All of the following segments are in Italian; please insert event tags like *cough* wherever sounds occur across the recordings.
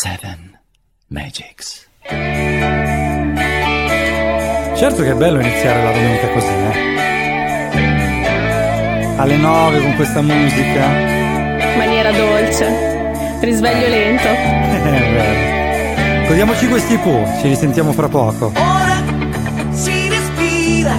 Seven Magics. Certo che è bello iniziare la domenica così, eh? Alle nove con questa musica. Maniera dolce. Risveglio eh. lento. *laughs* è vero. Godiamoci questi po', ci risentiamo fra poco. Ora si respira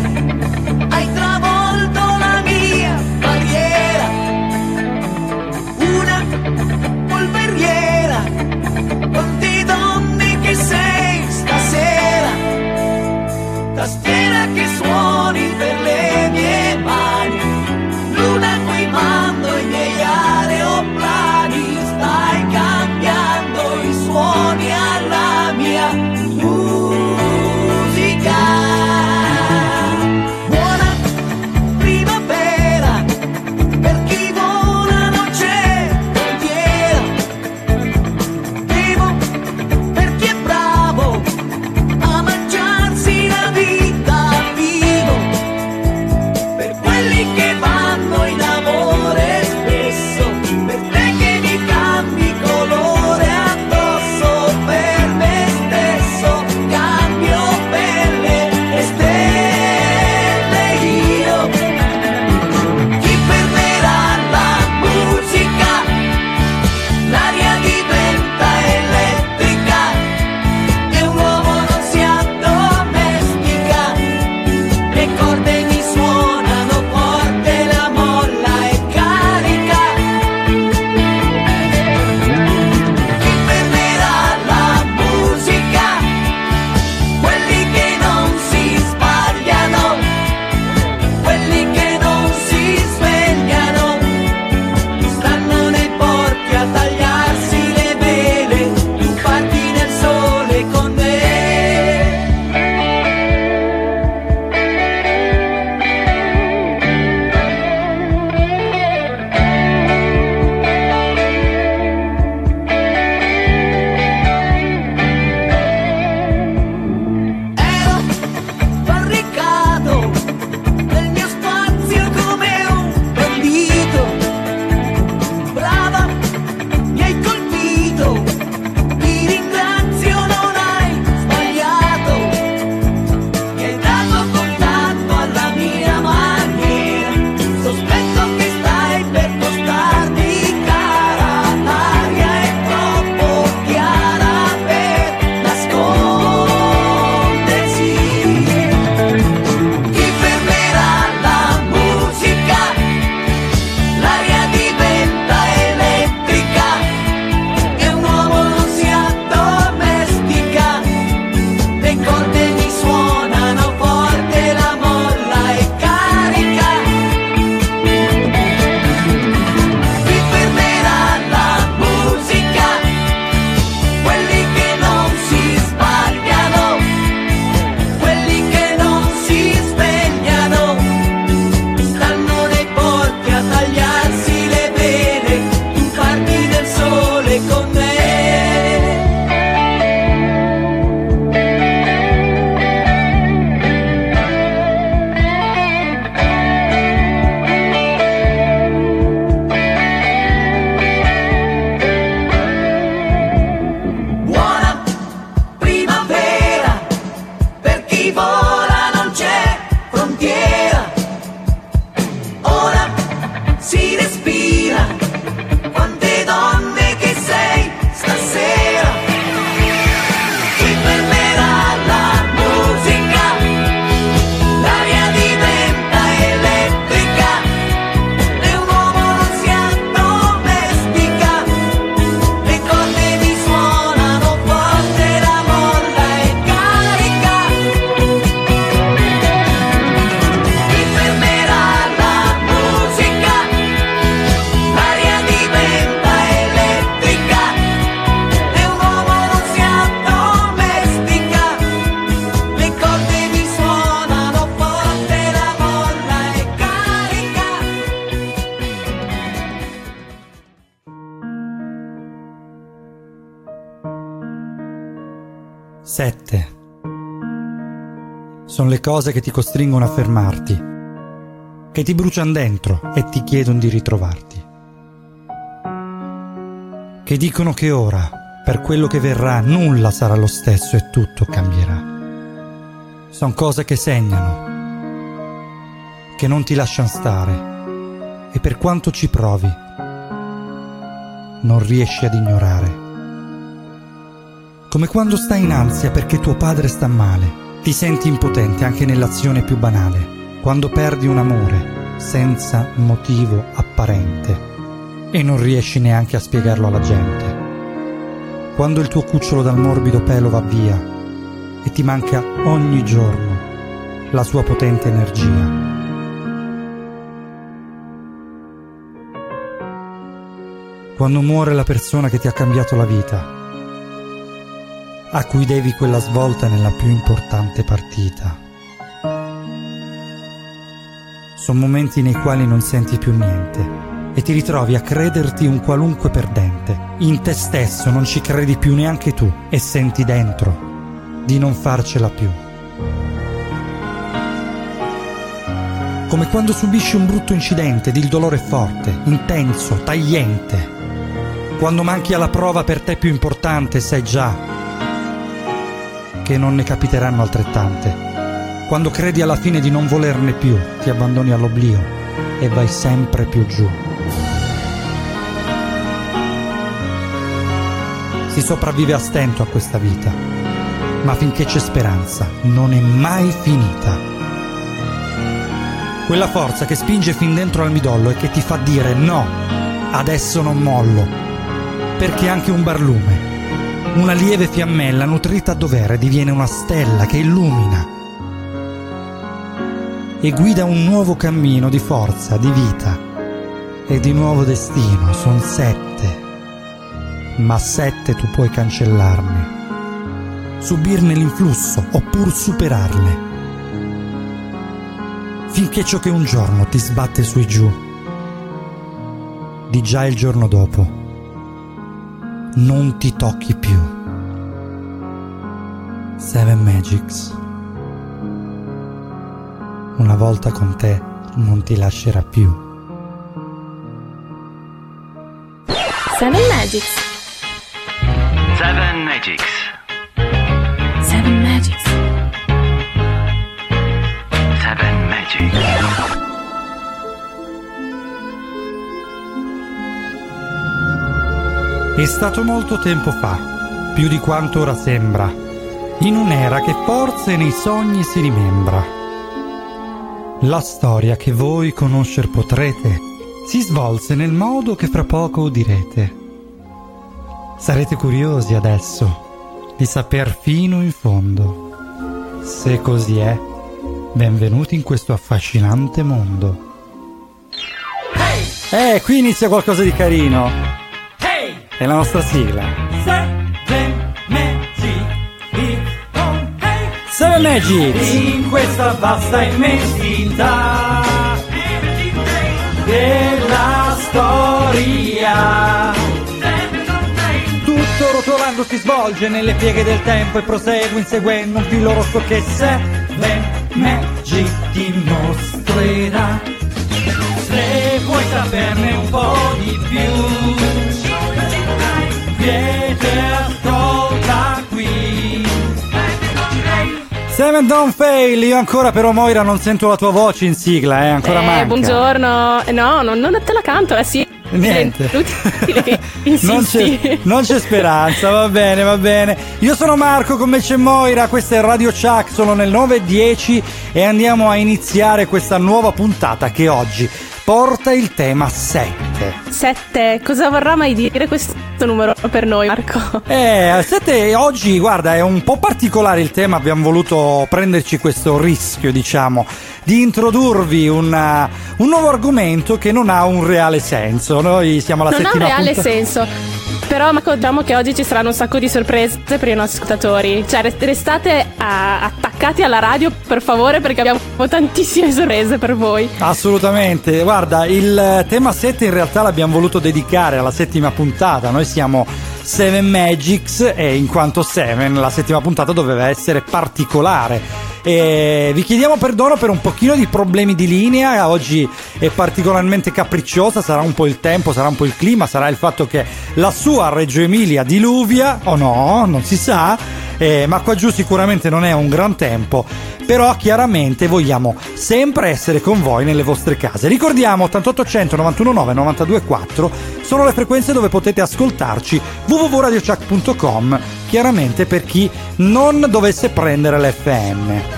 sono le cose che ti costringono a fermarti, che ti bruciano dentro e ti chiedono di ritrovarti. Che dicono che ora, per quello che verrà, nulla sarà lo stesso e tutto cambierà. Sono cose che segnano, che non ti lasciano stare e per quanto ci provi, non riesci ad ignorare. Come quando stai in ansia perché tuo padre sta male ti senti impotente anche nell'azione più banale, quando perdi un amore senza motivo apparente e non riesci neanche a spiegarlo alla gente. Quando il tuo cucciolo dal morbido pelo va via e ti manca ogni giorno la sua potente energia. Quando muore la persona che ti ha cambiato la vita, a cui devi quella svolta nella più importante partita. Sono momenti nei quali non senti più niente e ti ritrovi a crederti un qualunque perdente. In te stesso non ci credi più neanche tu e senti dentro di non farcela più. Come quando subisci un brutto incidente ed il dolore è forte, intenso, tagliente. Quando manchi alla prova per te più importante sai già che non ne capiteranno altrettante. Quando credi alla fine di non volerne più, ti abbandoni all'oblio e vai sempre più giù. Si sopravvive a stento a questa vita, ma finché c'è speranza non è mai finita. Quella forza che spinge fin dentro al midollo e che ti fa dire no, adesso non mollo, perché anche un barlume, una lieve fiammella nutrita a dovere diviene una stella che illumina e guida un nuovo cammino di forza, di vita e di nuovo destino. Sono sette, ma sette tu puoi cancellarne, subirne l'influsso oppure superarle. Finché ciò che un giorno ti sbatte sui giù, di già il giorno dopo, non ti tocchi più. Seven Magics una volta con te non ti lascerà più. Seven Magics. Seven Magics. Seven Magics. Seven Magics. È stato molto tempo fa, più di quanto ora sembra, in un'era che forse nei sogni si rimembra. La storia che voi conoscer potrete si svolse nel modo che fra poco udirete. Sarete curiosi adesso di saper fino in fondo. Se così è, benvenuti in questo affascinante mondo. Eh, qui inizia qualcosa di carino. È la nostra sigla. Seven Magic! Seven Magics! In questa vasta immensità della storia Tutto rotolando si svolge nelle pieghe del tempo e prosegue inseguendo un filo rosso che Seven Magic ti mostrerà se vuoi saperne un po' di più Seven Don't Fail, io ancora però Moira non sento la tua voce in sigla, eh, ancora eh, manca. buongiorno. Eh, No, non, non te la canto, eh sì. Niente. *laughs* Che Non c'è, non c'è speranza, va bene, va bene. Io sono Marco, con me c'è Moira, questa è Radio Chuck, sono nel 9.10 e andiamo a iniziare questa nuova puntata che oggi porta il tema 7. Sette, cosa vorrà mai dire questo numero per noi, Marco? *laughs* Eh, 7 oggi, guarda, è un po' particolare il tema, abbiamo voluto prenderci questo rischio, diciamo, di introdurvi una- un nuovo argomento che non ha un reale senso. Noi siamo alla non ha un settima reale puntata- senso. Però diciamo che oggi ci saranno un sacco di sorprese per i nostri ascoltatori. Cioè, rest- restate ah, attaccati alla radio, per favore, perché abbiamo *laughs* tantissime sorprese per voi. Assolutamente, guarda, il tema 7 in realtà l'abbiamo voluto dedicare alla settima puntata. Noi siamo Seven Magics e in quanto Seven la settima puntata doveva essere particolare. E vi chiediamo perdono per un pochino di problemi di linea. Oggi è particolarmente capricciosa. Sarà un po' il tempo, sarà un po' il clima, sarà il fatto che la sua Reggio Emilia diluvia o no, non si sa. Eh, ma qua giù sicuramente non è un gran tempo. Però chiaramente vogliamo sempre essere con voi nelle vostre case. Ricordiamo 8800 919 924 sono le frequenze dove potete ascoltarci www.radiochuck.com chiaramente per chi non dovesse prendere l'FM.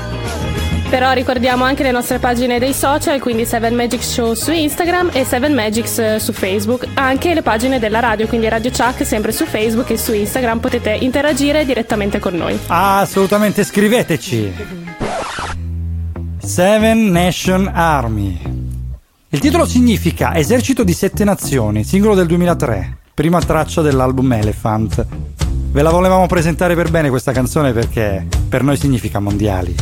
Però ricordiamo anche le nostre pagine dei social, quindi 7 Magics Show su Instagram e 7 Magics eh, su Facebook. Anche le pagine della radio, quindi Radio Chuck sempre su Facebook e su Instagram potete interagire direttamente con noi. Assolutamente scriveteci. Seven Nation Army. Il titolo significa Esercito di sette nazioni, singolo del 2003, prima traccia dell'album Elephant. Ve la volevamo presentare per bene questa canzone perché per noi significa mondiali.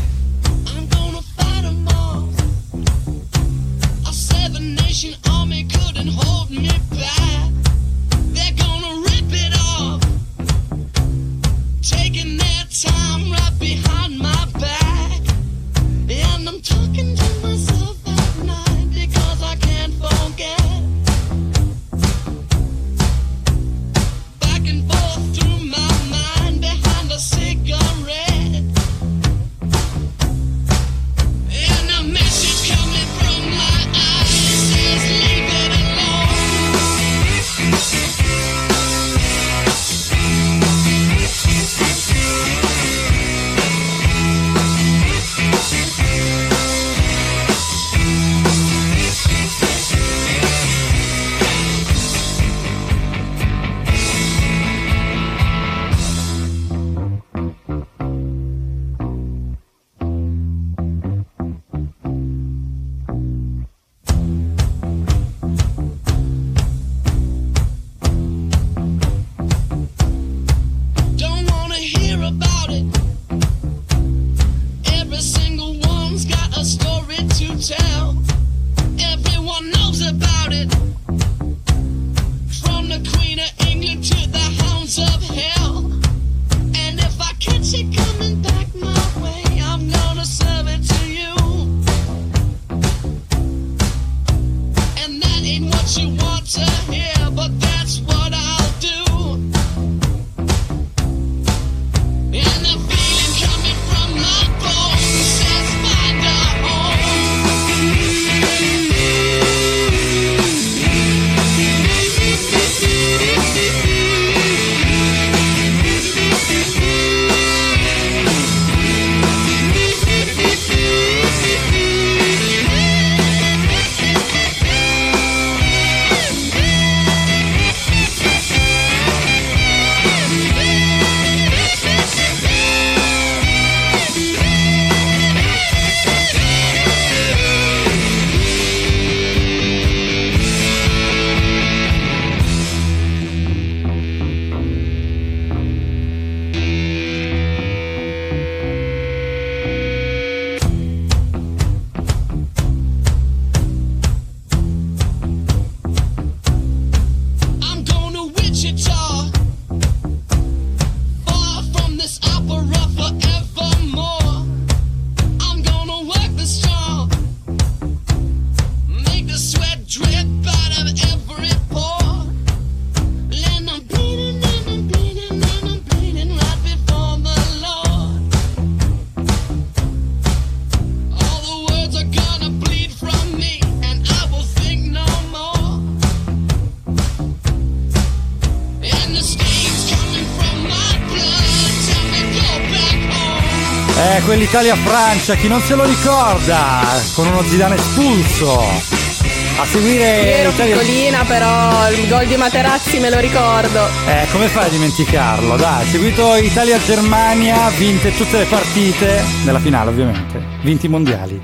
Home. Quell'Italia-Francia, chi non se lo ricorda? Con uno Zidane espulso. A seguire Ero l'Italia... piccolina, però il gol di Materazzi me lo ricordo. Eh, come fai a dimenticarlo? Dai, seguito Italia-Germania, vinte tutte le partite, nella finale ovviamente, vinti i mondiali.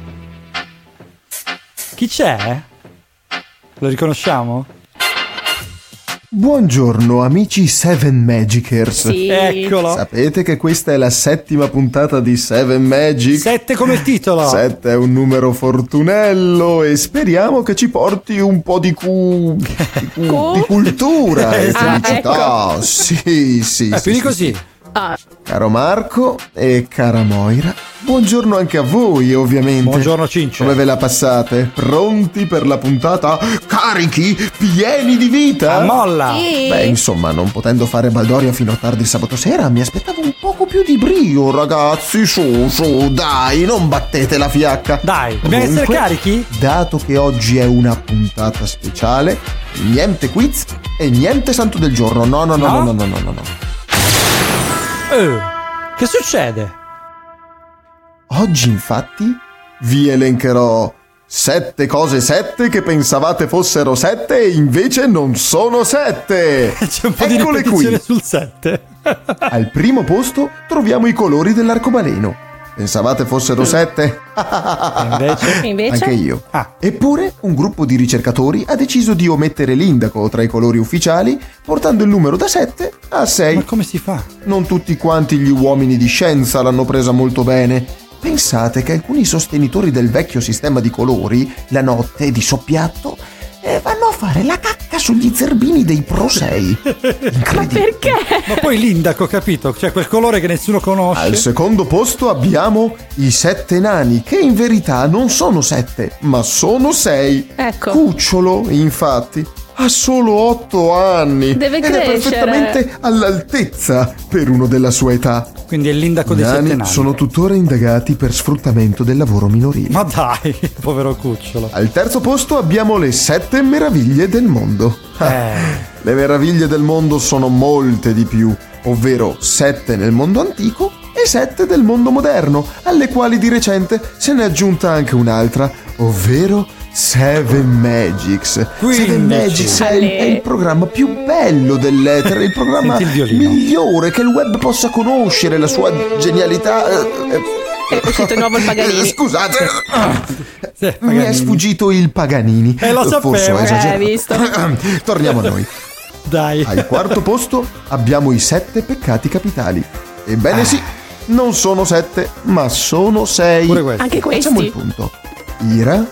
Chi c'è? Lo riconosciamo? Buongiorno amici Seven Magicers. Sì. Eccolo. Sapete che questa è la settima puntata di Seven Magic? Sette come titolo. Sette è un numero fortunello e speriamo che ci porti un po' di, cu... di, cu- di cultura e Esatto. felicità. Sì, sì. Eh, sì, più di sì, così. sì. Ah, Caro Marco e cara Moira, buongiorno anche a voi, ovviamente. Buongiorno, Cince. Come ve la passate? Pronti per la puntata? Carichi? Pieni di vita? A molla! Sì. Beh, insomma, non potendo fare baldoria fino a tardi sabato sera, mi aspettavo un poco più di brio, ragazzi. Su, su, dai, non battete la fiacca. Dai, dobbiamo essere carichi? Dato che oggi è una puntata speciale, niente quiz e niente santo del giorno. No, no, no, No? no, no, no, no, no. Eh, che succede? Oggi, infatti, vi elencherò sette cose sette che pensavate fossero sette e invece non sono sette. *laughs* C'è un po' di Eccole ripetizione qui. sul 7. *laughs* Al primo posto troviamo i colori dell'arcobaleno. Pensavate fossero sette? invece? Invece? Anche io. Ah. Eppure, un gruppo di ricercatori ha deciso di omettere l'indaco tra i colori ufficiali, portando il numero da 7 a 6. Ma come si fa? Non tutti quanti gli uomini di scienza l'hanno presa molto bene. Pensate che alcuni sostenitori del vecchio sistema di colori, la notte di soppiatto, eh, vanno a fare la cacca sugli zerbini dei Pro 6. *laughs* Incredibile. Perché? Ma poi l'indaco, capito? Cioè quel colore che nessuno conosce. Al secondo posto abbiamo i sette nani, che in verità non sono sette, ma sono sei. Ecco. Cucciolo, infatti, ha solo otto anni. Deve ed è crescere. perfettamente all'altezza per uno della sua età. Quindi è l'indaco I dei sette nani nani. sono tuttora indagati per sfruttamento del lavoro minorile. Ma dai, *laughs* povero cucciolo. Al terzo posto abbiamo le sette meraviglie del mondo. Eh, Le meraviglie del mondo sono molte di più, ovvero sette nel mondo antico e sette del mondo moderno, alle quali di recente se ne è aggiunta anche un'altra, ovvero Seven Magics. Seven Magics è il, è il programma più bello dell'etere, il programma il migliore che il web possa conoscere, la sua genialità. eh, eh, È uscito di nuovo il *laughs* Paganini. eh, Scusate, sì, mi è Paganini. sfuggito il Paganini. Eh, lo Forse sapevo. ho Eh, esagerato. hai visto? *laughs* Torniamo a noi. Dai. Al quarto posto abbiamo i sette peccati capitali. Ebbene sì, non sono sette, ma sono sei. Anche Facciamo il questi. punto. Ira,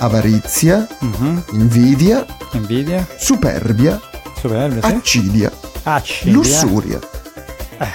avarizia, Mhm. invidia, Invidia. superbia, Superbia, sì. accidia, Accidia. lussuria.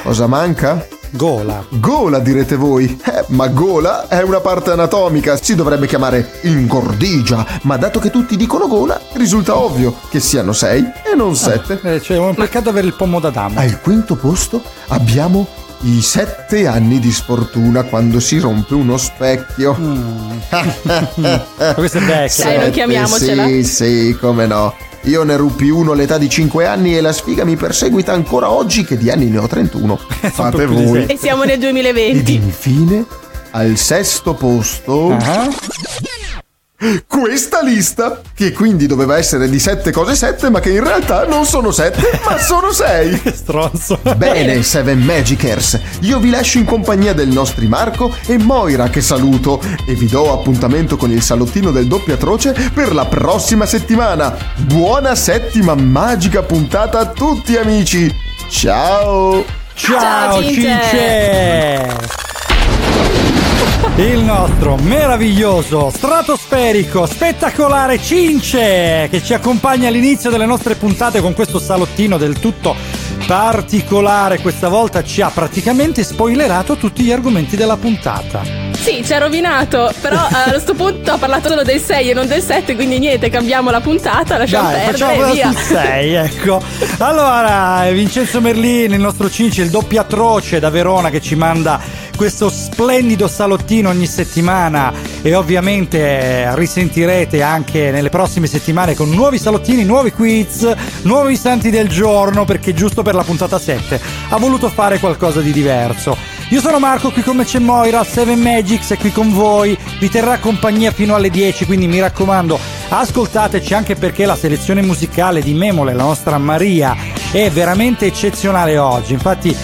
Cosa manca? Gola. Gola direte voi. Eh, ma gola è una parte anatomica, si dovrebbe chiamare ingordigia, ma dato che tutti dicono gola, risulta ovvio che siano sei e non sette. Eh, cioè, è un peccato avere il pomo da dama. Al quinto posto abbiamo i sette anni di sfortuna quando si rompe uno specchio. *laughs* Ma questo è vecchio. Dai, non chiamiamocela. Sì, sì, come no. Io ne ruppi uno all'età di 5 anni e la sfiga mi perseguita ancora oggi che di anni ne ho 31. *laughs* Fate voi. sette. E siamo nel Ed 2020. infine, al sesto posto, Ah, questa lista, che quindi doveva essere di sette cose sette, ma che in realtà non sono sette, ma *laughs* sono sei. Che stronzo. Bene, Seven Magicers, io vi lascio in compagnia del nostri Marco e Moira che saluto e vi do appuntamento con il salottino del doppio atroce per la prossima settimana. Buona settima magica puntata a tutti amici. Ciao! Ciao, Ciao, Cince. Cince! Il nostro meraviglioso, stratosferico, spettacolare Cince che ci accompagna all'inizio delle nostre puntate con questo salottino del tutto particolare. Questa volta ci ha praticamente spoilerato tutti gli argomenti della puntata. Sì, ci ha rovinato. Però *laughs* a questo punto ha parlato solo del 6 e non del 7. Quindi niente, cambiamo la puntata, lasciamo Dai, perdere facciamo e via. sul 6, *laughs* ecco. Allora, Vincenzo Merlini, il nostro Cinci, il doppio atroce da Verona che ci manda questo splendido salottino ogni settimana e ovviamente risentirete anche nelle prossime settimane con nuovi salottini, nuovi quiz, nuovi santi del giorno perché giusto per la puntata 7 ha voluto fare qualcosa di diverso. Io sono Marco, qui con me c'è Moira, Seven Magics è qui con voi, vi terrà compagnia fino alle 10, quindi mi raccomando ascoltateci anche perché la selezione musicale di Memole, la nostra Maria, è veramente eccezionale oggi. Infatti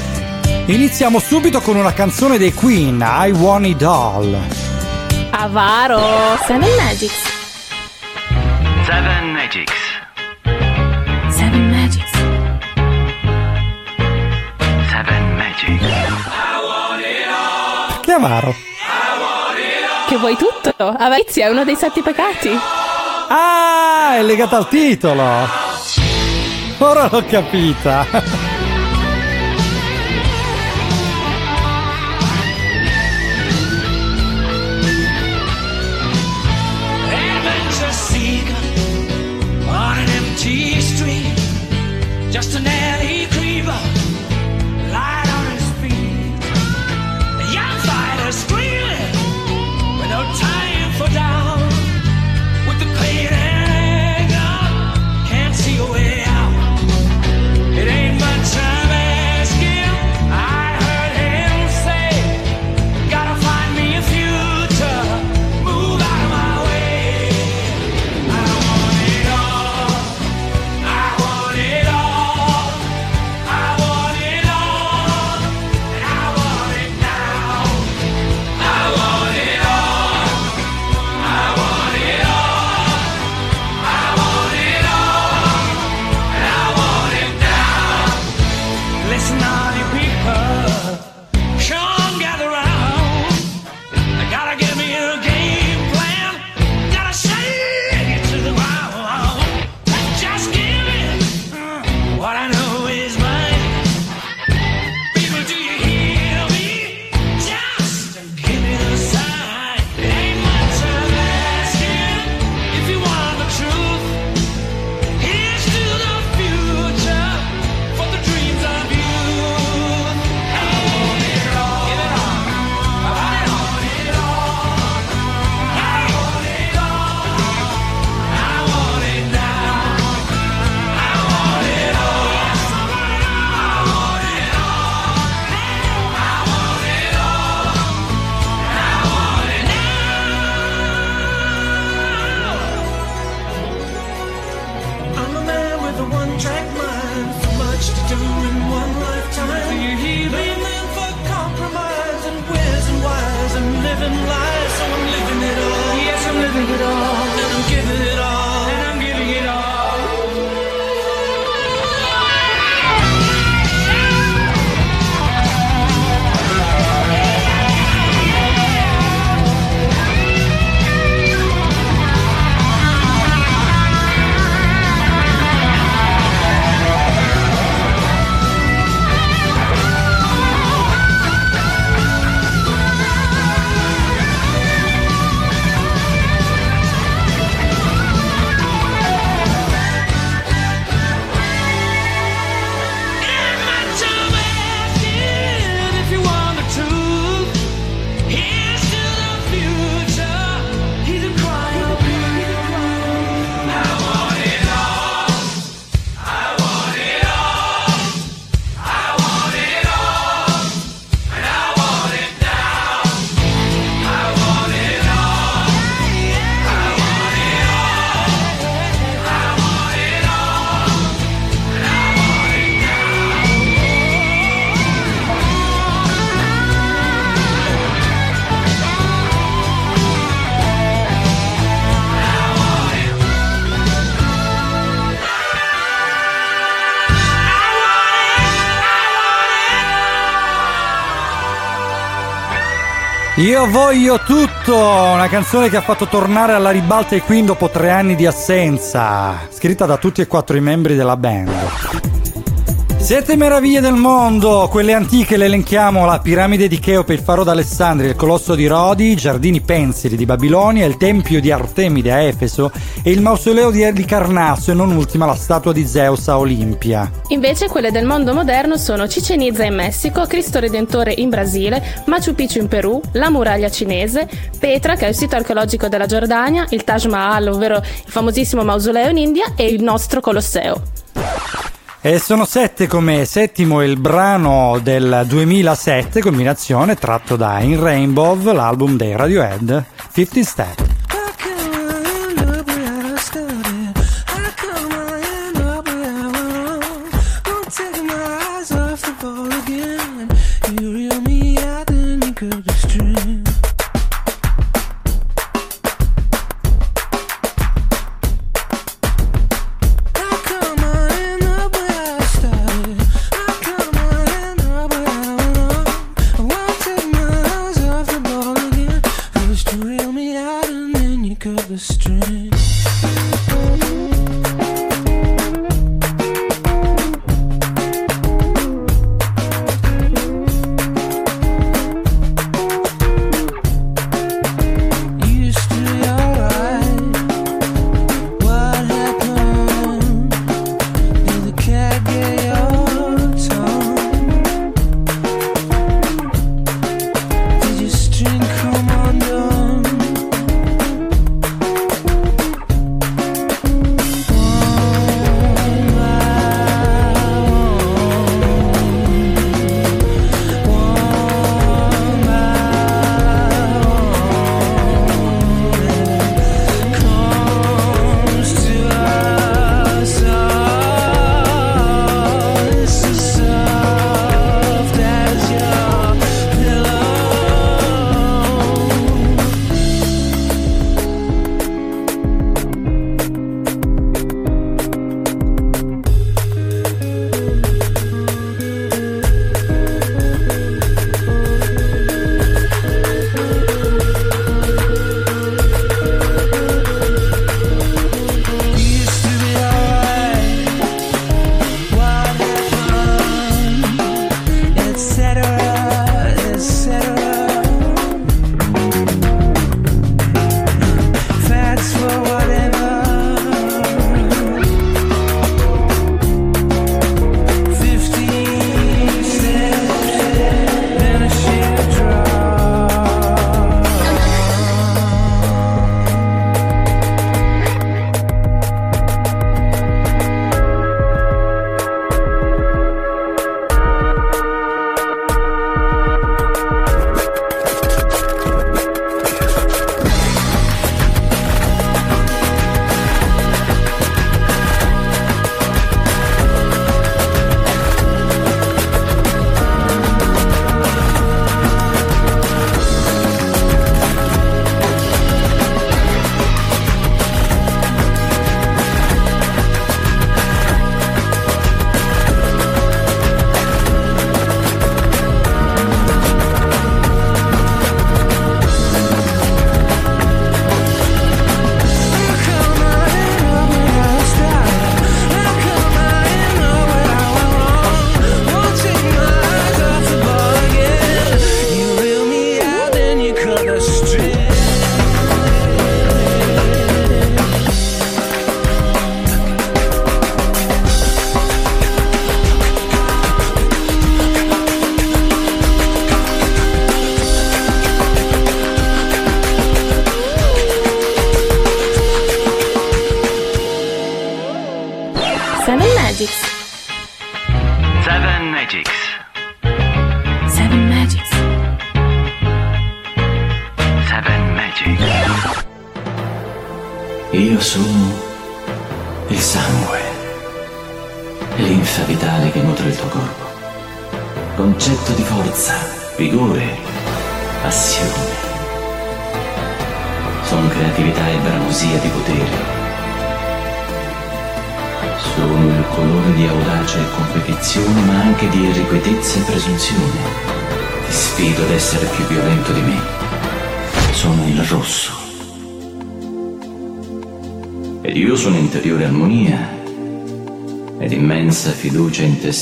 iniziamo subito con una canzone dei Queen, I Want It All. Avaro. Seven Magics. Seven Magics. Seven Magics. Seven Magics. Che avaro. Che vuoi tutto? Avarizia è uno dei sette peccati. Ah, è legata al titolo. Ora l'ho capita. Io voglio tutto, una canzone che ha fatto tornare alla ribalta i Queen dopo tre anni di assenza, scritta da tutti e quattro i membri della band. Sette meraviglie del mondo, quelle antiche le elenchiamo, la piramide di Cheope, il faro d'Alessandria, il colosso di Rodi, i giardini pensili di Babilonia, il tempio di Artemide a Efeso e il mausoleo di Elicarnasso e non ultima la statua di Zeus a Olimpia. Invece quelle del mondo moderno sono Chichen Itza in Messico, Cristo Redentore in Brasile, Machu Picchu in Perù, la muraglia cinese, Petra che è il sito archeologico della Giordania, il Taj Mahal, ovvero il famosissimo mausoleo in India e il nostro Colosseo. E sono sette come settimo il brano del 2007, combinazione tratto da In Rainbow, l'album dei Radiohead, 15 Step.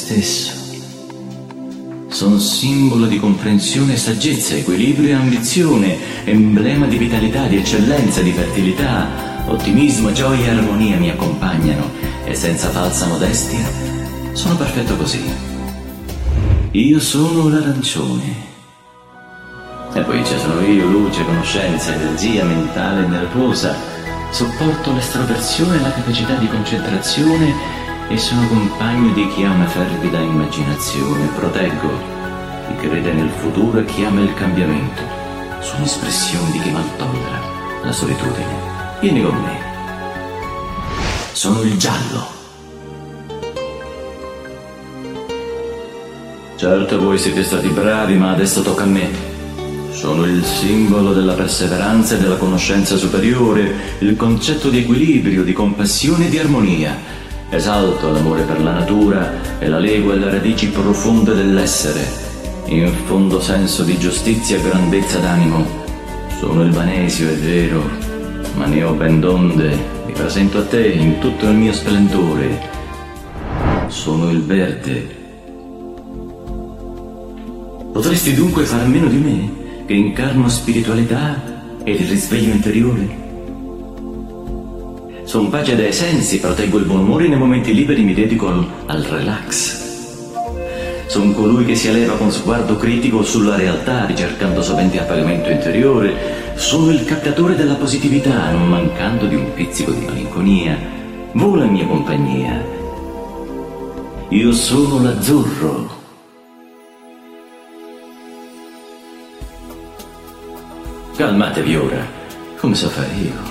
Stesso. Sono simbolo di comprensione e saggezza, equilibrio e ambizione, emblema di vitalità, di eccellenza, di fertilità. Ottimismo, gioia e armonia mi accompagnano e senza falsa modestia sono perfetto così. Io sono l'arancione. E poi ci sono io, luce, conoscenza, energia mentale e nervosa. Sopporto l'estroversione e la capacità di concentrazione e sono compagno di chi ha una fervida immaginazione. Proteggo chi crede nel futuro e chi ama il cambiamento. Sono espressioni di chi mal tollera la solitudine. Vieni con me. Sono il giallo. Certo voi siete stati bravi, ma adesso tocca a me. Sono il simbolo della perseveranza e della conoscenza superiore, il concetto di equilibrio, di compassione e di armonia. Esalto l'amore per la natura e la lego alle radici profonde dell'essere. Infondo senso di giustizia e grandezza d'animo. Sono il vanesio, è vero, ma ne ho ben donde. Mi presento a te in tutto il mio splendore. Sono il verde. Potresti dunque fare a meno di me, che incarno spiritualità e il risveglio interiore? Sono pace dai sensi, proteggo il buon umore e nei momenti liberi mi dedico al, al relax. Sono colui che si eleva con sguardo critico sulla realtà, ricercando sovente appagamento interiore. Sono il captatore della positività, non mancando di un pizzico di malinconia. Vola mia compagnia. Io sono l'azzurro. Calmatevi ora, come so fare io.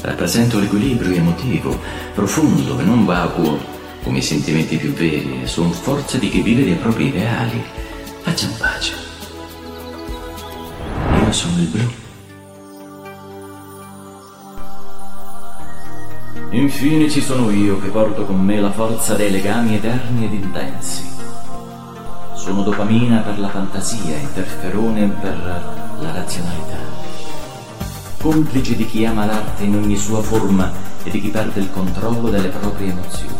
Rappresento l'equilibrio emotivo, profondo e non vacuo, come i sentimenti più veri, e sono forza di chi vive dei propri ideali. Facciamo pace. Io sono il blu. Infine ci sono io che porto con me la forza dei legami eterni ed intensi. Sono dopamina per la fantasia, interferone per la razionalità. Complice di chi ama l'arte in ogni sua forma e di chi perde il controllo delle proprie emozioni.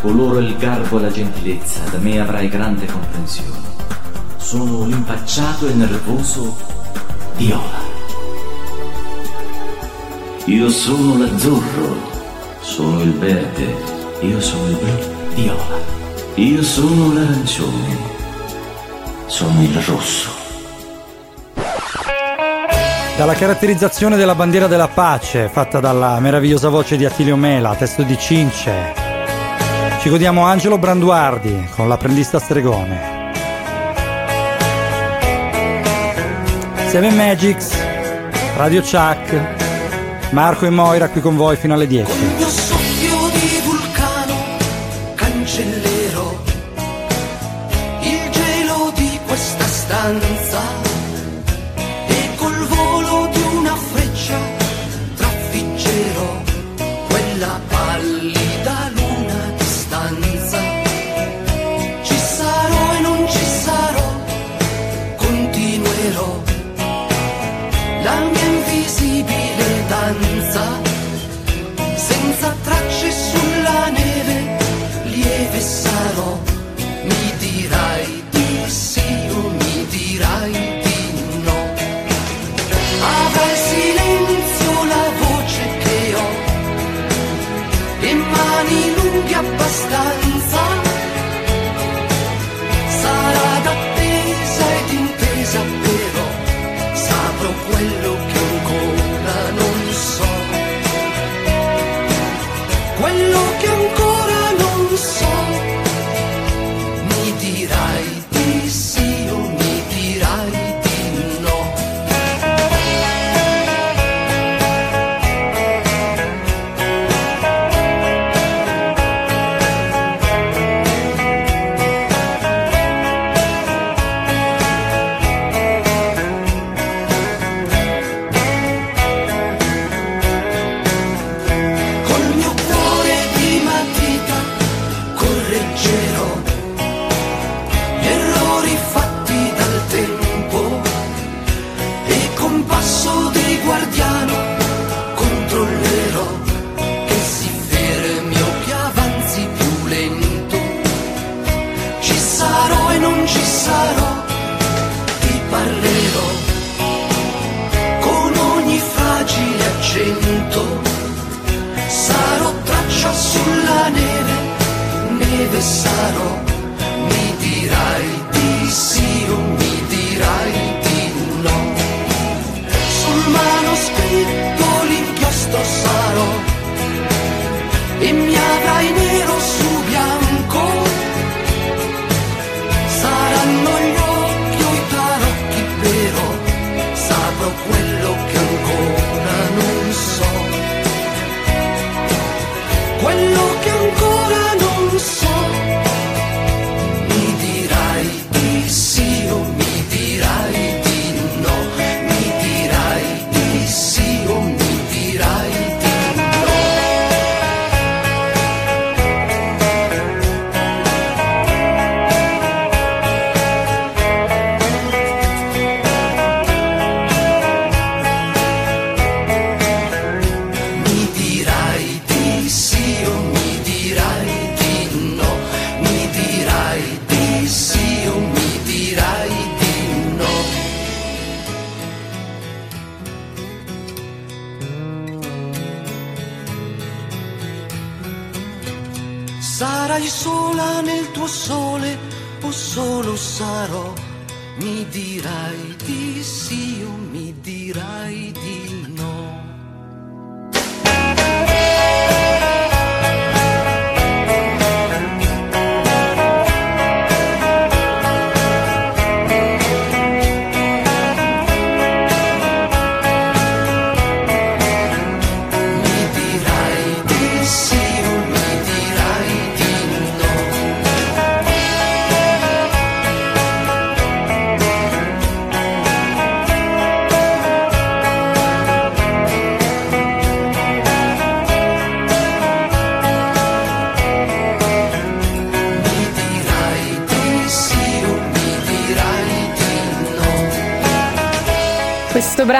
Coloro il garbo e la gentilezza, da me avrai grande comprensione. Sono l'impacciato e nervoso viola. Io sono l'azzurro, sono il verde, io sono il blu, viola. Io sono l'arancione, sono il rosso. Dalla caratterizzazione della bandiera della pace, fatta dalla meravigliosa voce di Attilio Mela, testo di Cince, ci godiamo Angelo Branduardi con l'apprendista stregone. Seven Magics, Radio Chuck, Marco e Moira qui con voi fino alle 10.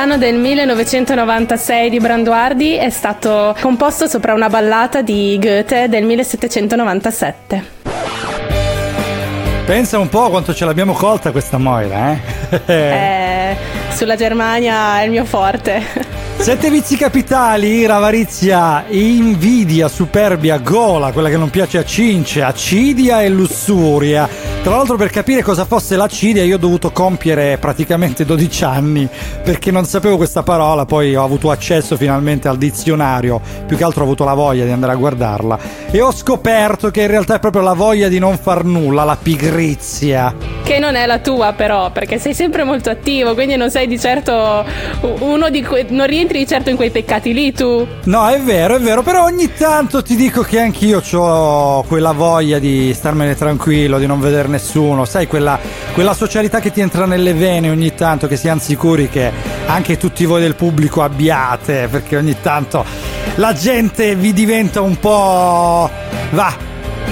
Brano del 1996 di Branduardi è stato composto sopra una ballata di Goethe del 1797. Pensa un po' quanto ce l'abbiamo colta questa Moira, eh? Eh, sulla Germania è il mio forte. Sette vizi capitali, ira, avarizia, invidia, superbia, gola, quella che non piace a Cince, acidia e lussuria. Tra l'altro per capire cosa fosse l'acidia io ho dovuto compiere praticamente 12 anni perché non sapevo questa parola, poi ho avuto accesso finalmente al dizionario, più che altro ho avuto la voglia di andare a guardarla e ho scoperto che in realtà è proprio la voglia di non far nulla, la pigrizia. Che non è la tua, però, perché sei sempre molto attivo, quindi non sei di certo uno di quei. non rientri di certo in quei peccati lì, tu. No, è vero, è vero, però ogni tanto ti dico che anch'io ho quella voglia di starmene tranquillo, di non vedere nessuno, sai, quella, quella socialità che ti entra nelle vene ogni tanto, che siamo sicuri che anche tutti voi del pubblico abbiate, perché ogni tanto la gente vi diventa un po'... va,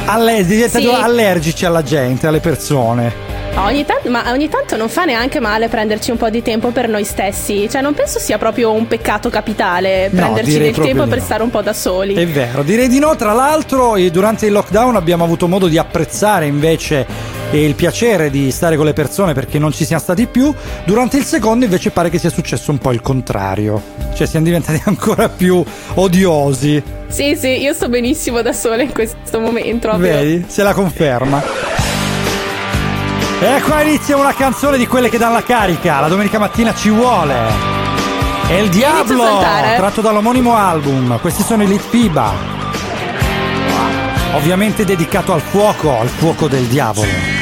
alle- diventa Sì. allergici alla gente, alle persone. No, ogni tanto, ma ogni tanto non fa neanche male prenderci un po' di tempo per noi stessi. Cioè, non penso sia proprio un peccato capitale No, prenderci del tempo di per no. stare un po' da soli. È vero, direi di no. Tra l'altro, durante il lockdown abbiamo avuto modo di apprezzare invece eh, il piacere di stare con le persone perché non ci siamo stati più. Durante il secondo, invece, pare che sia successo un po' il contrario. Cioè, siamo diventati *laughs* ancora più odiosi. Sì, sì, io sto benissimo da sola in questo momento. Vedi? Se la conferma. E qua inizia una canzone di quelle che danno la carica. La domenica mattina ci vuole. È il Diablo, saltare. tratto dall'omonimo album. Questi sono i Litfiba. Ovviamente dedicato al fuoco, al fuoco del diavolo.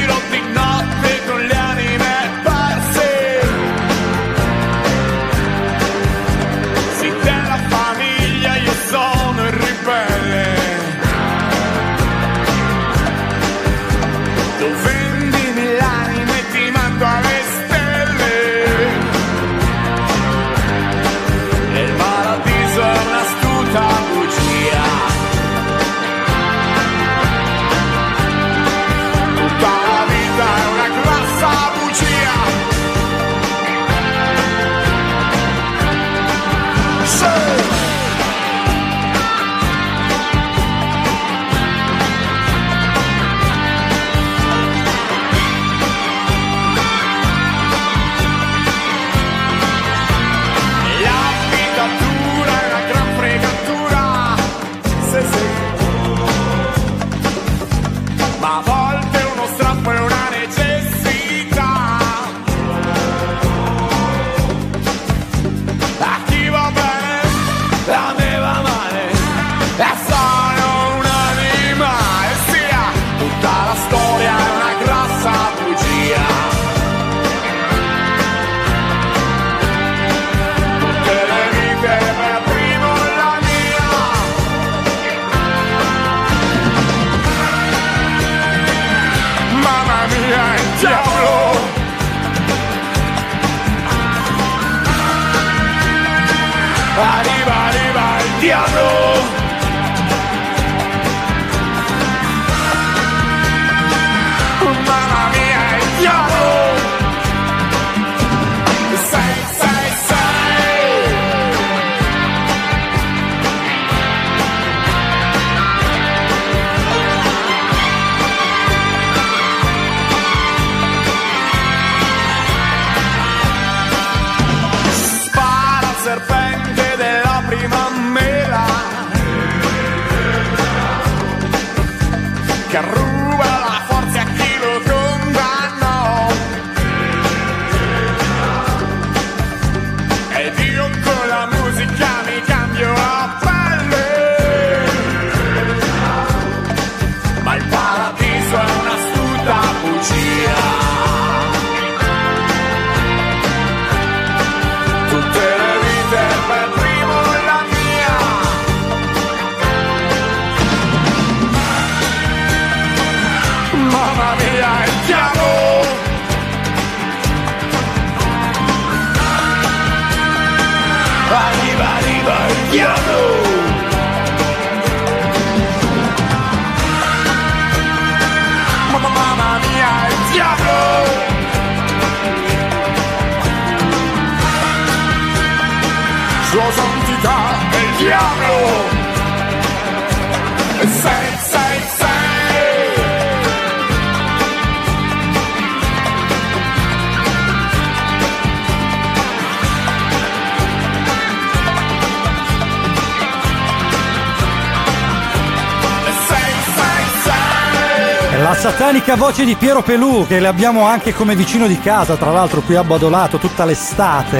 Satanica voce di Piero Pelù, che le abbiamo anche come vicino di casa, tra l'altro qui a Badolato tutta l'estate.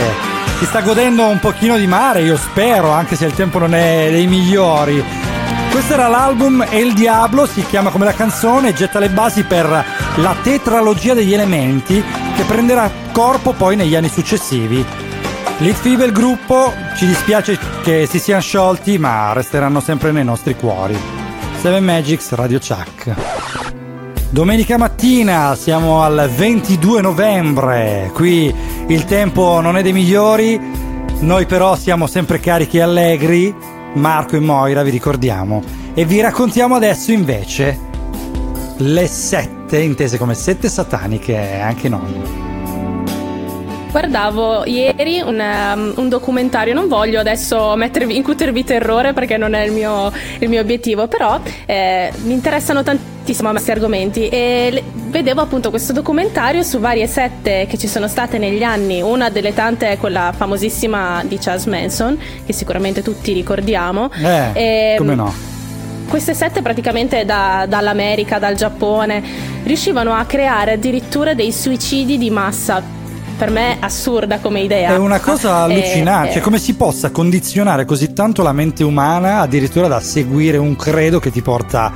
Si sta godendo un pochino di mare, io spero, anche se il tempo non è dei migliori. Questo era l'album E il Diablo, si chiama come la canzone, e getta le basi per la tetralogia degli elementi che prenderà corpo poi negli anni successivi. Litfibe il gruppo, ci dispiace che si siano sciolti, ma resteranno sempre nei nostri cuori. Seven Magics Radio Chuck. Domenica mattina siamo al 22 novembre, qui il tempo non è dei migliori, noi però siamo sempre carichi e allegri, Marco e Moira vi ricordiamo, e vi raccontiamo adesso invece le sette, intese come sette sataniche, anche non. Guardavo ieri un, um, un documentario, non voglio adesso mettervi, incutervi terrore perché non è il mio, il mio obiettivo, però eh, mi interessano tantissimo questi argomenti e le- vedevo appunto questo documentario su varie sette che ci sono state negli anni, una delle tante è quella famosissima di Charles Manson, che sicuramente tutti ricordiamo. Eh, Ehm, come no? queste sette praticamente da- dall'America, dal Giappone, riuscivano a creare addirittura dei suicidi di massa. Per me assurda come idea. È una cosa Eh, allucinante, eh, cioè come si possa condizionare così tanto la mente umana addirittura da seguire un credo che ti porta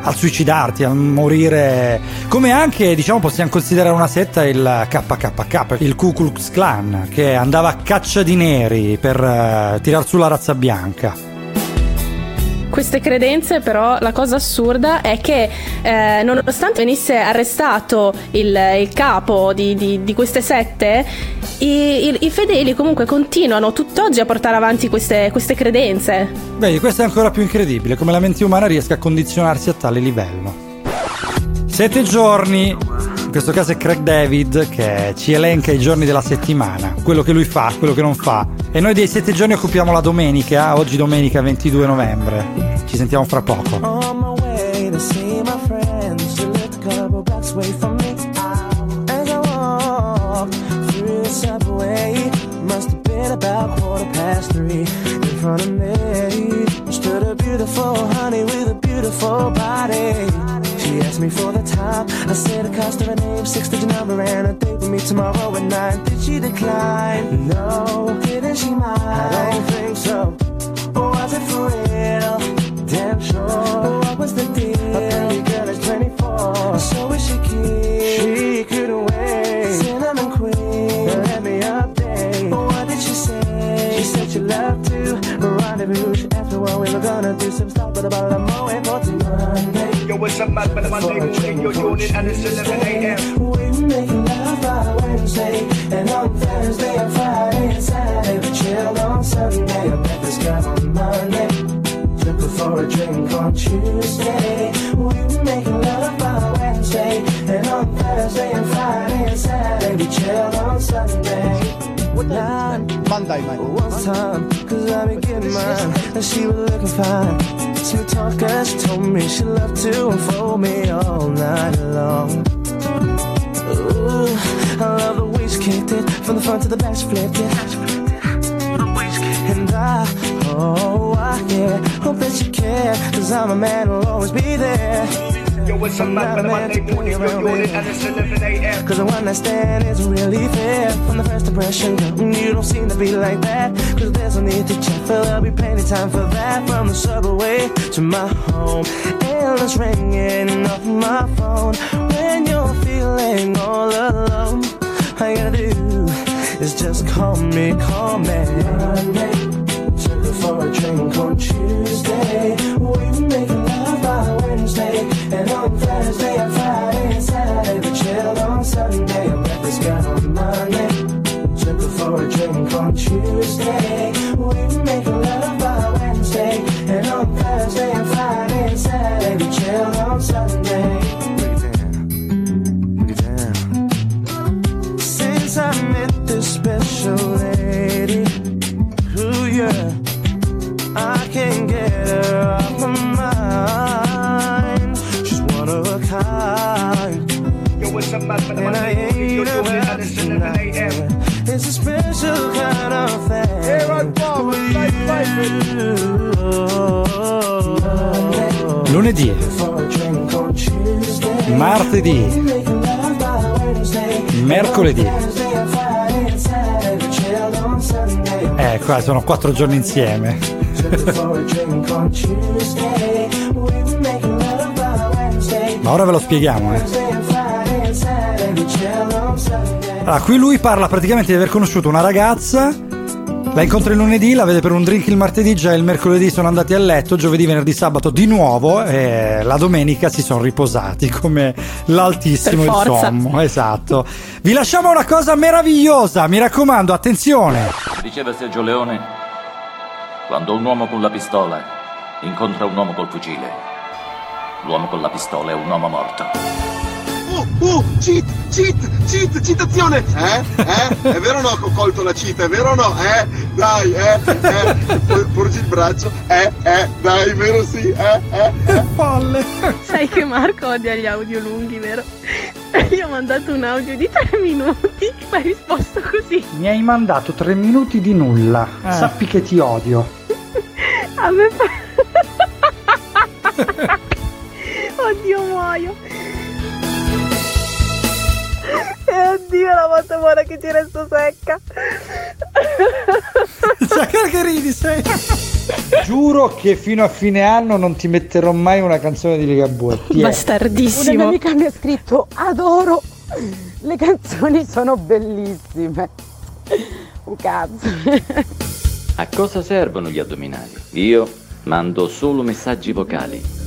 a suicidarti, a morire. Come anche, diciamo, possiamo considerare una setta il KKK, il Ku Klux Klan, che andava a caccia di neri per eh, tirar su la razza bianca. Queste credenze, però, la cosa assurda è che, eh, nonostante venisse arrestato il, il capo di, di- di queste sette, i, i- i fedeli comunque continuano tutt'oggi a portare avanti queste, queste credenze. Vedi, questo è ancora più incredibile, come la mente umana riesca a condizionarsi a tale livello. Sette giorni, in questo caso è Craig David che ci elenca i giorni della settimana, quello che lui fa, quello che non fa. E noi dei sette giorni occupiamo la domenica, oggi domenica 22 novembre. Ci sentiamo fra poco. Front of me stood a beautiful honey with a beautiful body. She asked me for the time. I said the cost of her name, six digit number, and a date with me tomorrow at nine. Did she decline? No. Didn't she mind? I don't think so. Was it for real? Damn sure. But What was the deal? A pretty girl is 24. So is she cute? She couldn't wait. Cinnamon queen. Let me update. What did she say? She said she loved to rendezvous. She asked me what we were gonna do. Some stuff, but about it's what's up, man? But I'm in your unit and it's 11 a.m. We making love by Wednesday, and on Thursday and Friday and Saturday we chilled on Sunday. Met this guy on Monday, her for a drink on Tuesday. Monday, mate. one time, cause I been getting mine, and she was looking fine. She Sweet talker, she told me she loved to unfold me all night long. Ooh, I love the way she kicked it, from the front to the back she flipped it. And I, oh, I, yeah, hope that you care, cause I'm a man who'll always be there. Yo, what's up, man? Monday morning, your unit, and it's 11 a.m. Cause the one night stand isn't really fair. From the first impression, mm, you don't seem to be like that. Cause there's no need to check, but there'll be plenty time for that. From the subway to my home, endless ringing off my phone. When you're feeling all alone, all you gotta do is just call me, call me. Monday, took her for a drink on Tuesday. We making love by Wednesday, and on Thursday and Friday and Saturday we chilled on Sunday. I met this guy on Monday, her for a drink on Tuesday. We making love by Wednesday, and on Thursday and Friday and Saturday we chilled on Sunday. Lunedì, martedì, mercoledì. Eh, qua sono quattro giorni insieme. *laughs* Ma ora ve lo spieghiamo, eh. Allora, qui lui parla praticamente di aver conosciuto una ragazza, la incontra il lunedì, la vede per un drink il martedì, già il mercoledì sono andati a letto, giovedì, venerdì, sabato di nuovo e la domenica si sono riposati come l'altissimo sommo. Esatto. Vi lasciamo una cosa meravigliosa, mi raccomando, attenzione. Diceva Sergio Leone, quando un uomo con la pistola incontra un uomo col fucile, l'uomo con la pistola è un uomo morto. Uh, cheat, cheat, cheat, citazione! Eh? Eh? È vero o no che ho colto la cheat? È vero o no? Eh? Dai, eh? Eh? Por- Porgi il braccio? Eh? Eh? Dai, vero sì? Eh? Eh? eh? Palle. Sai che Marco odia gli audio lunghi, vero? Io ho mandato un audio di tre minuti, ma hai risposto così. Mi hai mandato tre minuti di nulla. Sappi che ti odio. A me fa... *laughs* Oddio muoio. *laughs* E oddio la volta buona che ci resto secca. *laughs* Cioè, che ridi sei? Giuro che fino a fine anno non ti metterò mai una canzone di Ligabue. È. Una Bastardissimo. mia amica mi ha scritto adoro le canzoni sono bellissime. Un cazzo. A cosa servono gli addominali? Io mando solo messaggi vocali.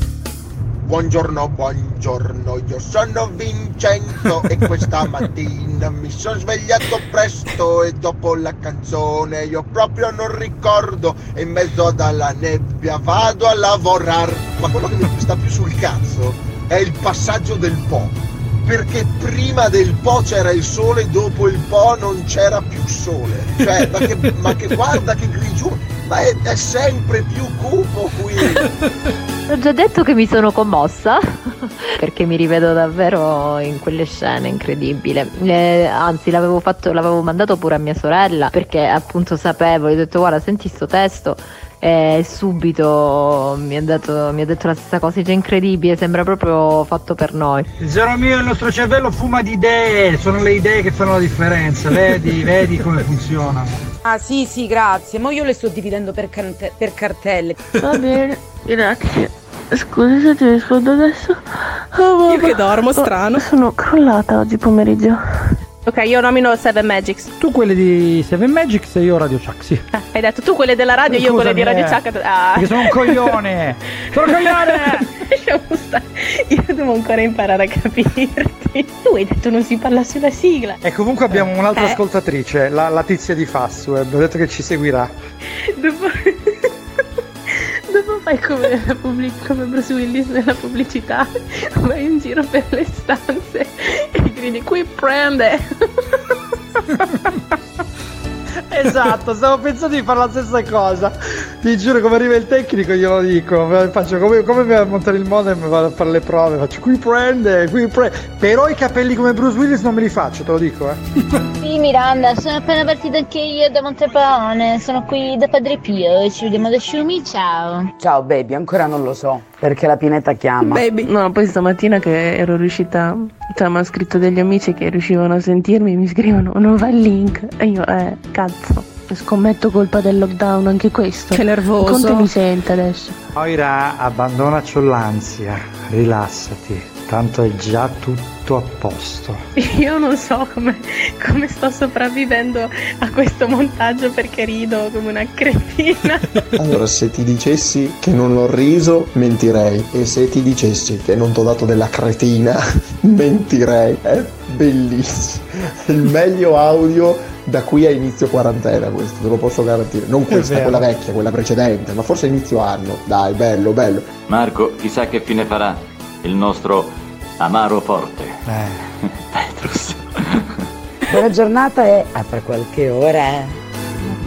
Buongiorno, buongiorno, io sono Vincenzo e questa *laughs* mattina mi sono svegliato presto e dopo la canzone io proprio non ricordo e in mezzo alla nebbia vado a lavorare. Ma quello che mi sta più sul cazzo è il passaggio del Po. Perché prima del Po c'era il sole, dopo il Po non c'era più sole. Cioè, ma che, ma che guarda che grigio, ma è, è sempre più cupo qui. *laughs* Ho già detto che mi sono commossa *laughs* perché mi rivedo davvero in quelle scene incredibile. Eh, anzi, l'avevo, fatto, l'avevo mandato pure a mia sorella perché appunto sapevo, gli ho detto guarda senti sto testo e subito mi ha, dato- mi ha detto la stessa cosa, dice incredibile, sembra proprio fatto per noi. Zero mio, il nostro cervello fuma di idee, sono le idee che fanno la differenza, vedi, *laughs* vedi come funziona. Ah sì sì grazie, ma io le sto dividendo per, cante- per cartelle. Va bene, grazie. Scusi se ti rispondo adesso. Oh, Io che dormo, strano. Sono crollata oggi pomeriggio. Ok, io nomino Seven Magics. Tu quelle di Seven Magics e io Radio Chuck, sì. Ah, hai detto tu quelle della radio, io quelle di Radio eh, Chuck. Ah. Perché sono un coglione! *laughs* Sono un coglione! Lasciamo stare. Io devo ancora imparare a capirti. Tu hai detto non si parla sulla sigla. E comunque abbiamo un'altra Eh. ascoltatrice, la, la tizia di Fastweb, ha detto che ci seguirà. Dopo, dopo fai come, pubblic- come Bruce Willis nella pubblicità, vai in giro per le stanze e gridi qui prende. Esatto, stavo pensando di fare la stessa cosa. Ti giuro, come arriva il tecnico, glielo dico. Faccio come, come montare il modem, vado a fare le prove. Faccio qui prende, qui prende. Però i capelli come Bruce Willis non me li faccio, te lo dico, eh. *laughs* Sì Miranda, sono appena partita anche io da Montepone, sono qui da Padre Pio, ci vediamo da Sciumi, ciao. Ciao baby, ancora non lo so, perché la pineta chiama. Baby. No, poi stamattina che ero riuscita, cioè mi hanno scritto degli amici che riuscivano a sentirmi, mi scrivono non va il link. E io, eh, cazzo, scommetto colpa del lockdown anche questo. Che nervoso. Conte mi sente adesso. Moira, abbandonaci l'ansia, rilassati, tanto è già tutto a posto. *laughs* Io non so come, come sto sopravvivendo a questo montaggio perché rido come una cretina. *laughs* Allora, se ti dicessi che non ho riso, mentirei. E se ti dicessi che non ti ho dato della cretina, *laughs* mentirei. È bellissimo. È il meglio audio da qui a inizio quarantena questo, te lo posso garantire. Non questa, quella vecchia, quella precedente, ma forse inizio anno. Dai, bello, bello. Marco, chissà che fine farà il nostro amaro forte. Petrus. *laughs* Buona giornata e apre qualche ora.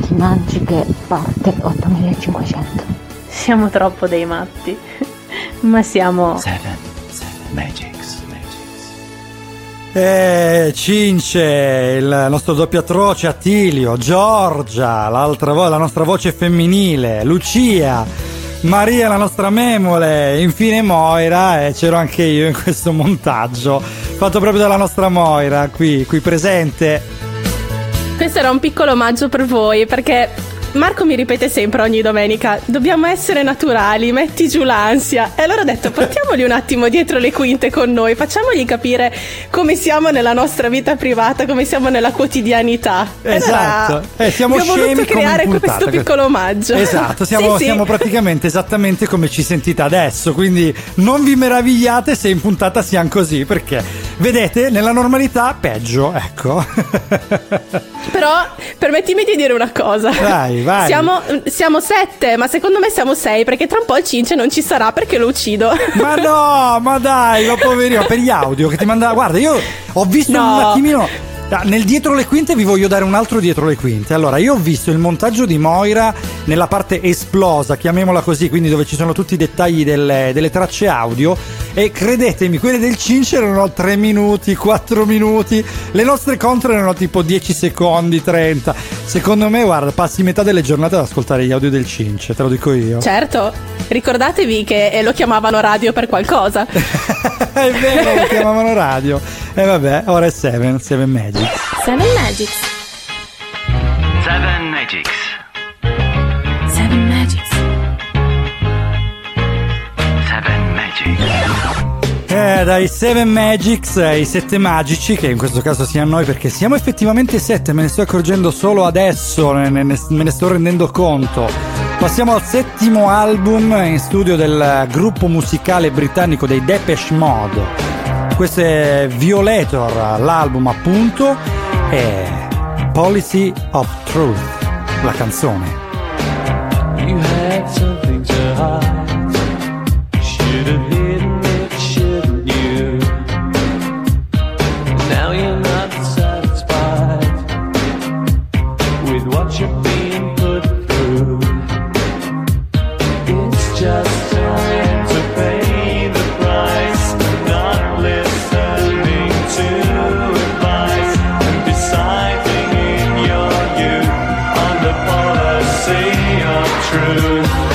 Magiche parte 8500. Siamo troppo dei matti, *laughs* ma siamo... Seven, seven magics, Eh, Cince, il nostro doppio atroce Attilio, Giorgia, l'altra vo- la nostra voce femminile, Lucia, Maria, la nostra memole, infine Moira, e c'ero anche io in questo montaggio, fatto proprio dalla nostra Moira, qui, qui presente. Questo era un piccolo omaggio per voi perché Marco mi ripete sempre ogni domenica: dobbiamo essere naturali, metti giù l'ansia. E allora ho detto: portiamoli un attimo dietro le quinte con noi, facciamogli capire come siamo nella nostra vita privata, come siamo nella quotidianità. Esatto, allora eh, siamo abbiamo voluto creare puntata. questo piccolo omaggio. Esatto, *laughs* siamo, Sì, sì. siamo praticamente esattamente come ci sentite adesso, quindi non vi meravigliate se in puntata siamo così, perché vedete, nella normalità peggio, ecco. *laughs* Però permettimi di dire una cosa. Vai, vai. Siamo, siamo sette, ma secondo me siamo sei perché tra un po' il cince non ci sarà perché lo uccido. *laughs* Ma no, ma dai, ma poverino, per gli audio che ti mandava. Guarda, io ho visto No. un attimino. ah, Nel dietro le quinte vi voglio dare un altro dietro le quinte. Allora, io ho visto il montaggio di Moira nella parte esplosa, chiamiamola così, quindi dove ci sono tutti i dettagli delle, delle tracce audio. E credetemi, quelle del Cince erano 3 minuti, 4 minuti. Le nostre contro erano tipo 10 secondi, 30. Secondo me, guarda, passi metà delle giornate ad ascoltare gli audio del Cince, te lo dico io. Certo, ricordatevi che eh, lo chiamavano radio per qualcosa. *laughs* È vero, lo chiamavano radio. E vabbè, ora è 7, 7 Magic. Seven Magics. Seven magics. Dai 7 Magics ai 7 magici, che in questo caso siamo noi perché siamo effettivamente 7, me ne sto accorgendo solo adesso, me ne sto rendendo conto. Passiamo al settimo album in studio del gruppo musicale britannico dei Depeche Mode. Questo è Violator, l'album appunto, e Policy of Truth, la canzone. true.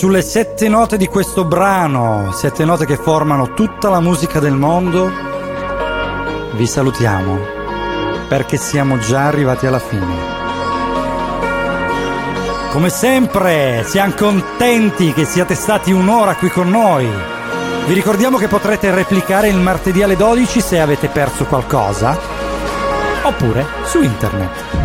Sulle sette note di questo brano, sette note che formano tutta la musica del mondo, vi salutiamo perché siamo già arrivati alla fine. Come sempre, siamo contenti che siate stati un'ora qui con noi. Vi ricordiamo che potrete replicare il martedì alle 12 se avete perso qualcosa, oppure su internet.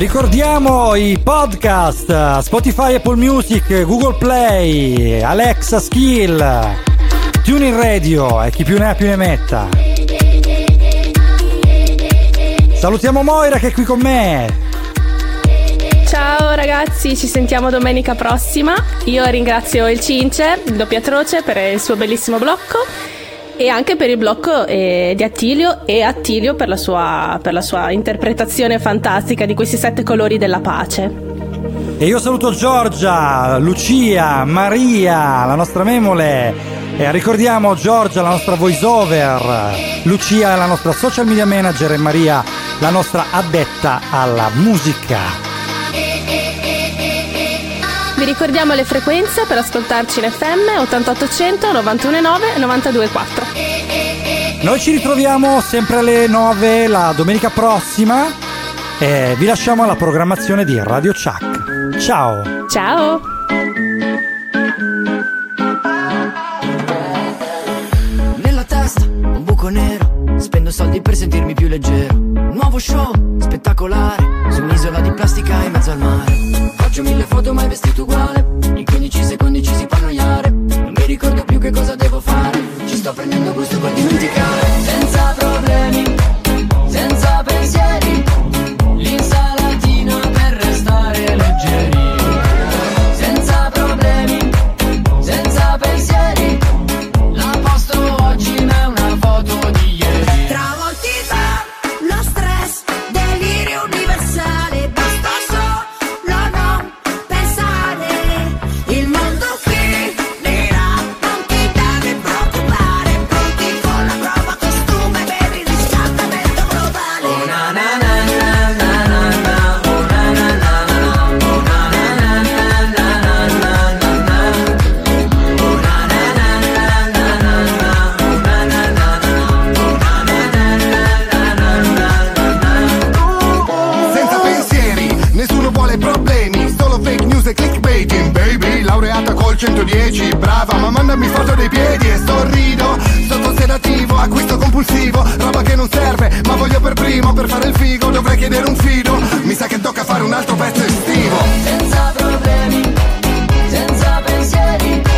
Ricordiamo i podcast Spotify, Apple Music, Google Play, Alexa Skill, Tuning Radio e chi più ne ha più ne metta. Salutiamo Moira che è qui con me. Ciao ragazzi, ci sentiamo domenica prossima. Io ringrazio il Cince, il doppio atroce, per il suo bellissimo blocco e anche per il blocco eh, di Attilio e Attilio per la, sua, per la sua interpretazione fantastica di questi sette colori della pace. E io saluto Giorgia, Lucia, Maria, la nostra memole. E ricordiamo Giorgia, la nostra voice over, Lucia, la nostra social media manager e Maria, la nostra addetta alla musica. Vi ricordiamo le frequenze per ascoltarci in FM 8800 919 924. Noi ci ritroviamo sempre alle 9 la domenica prossima e vi lasciamo alla programmazione di Radio Chuck. Ciao! Ciao! Nella testa un buco nero, spendo soldi per sentirmi più leggero. Nuovo show, spettacolare, su un'isola di plastica in mezzo al mare. Faccio mille foto mai vestito uguale, in 15 secondi ci si può annoiare. Non mi ricordo più che cosa devo fare, sto prendendo gusto per dimenticare. 110 Brava ma mandami foto dei piedi e sorrido. Sotto sedativo, acquisto compulsivo Roba che non serve ma voglio per primo Per fare il figo dovrei chiedere un fido. Mi sa che tocca fare un altro pezzo estivo. Senza problemi, senza pensieri.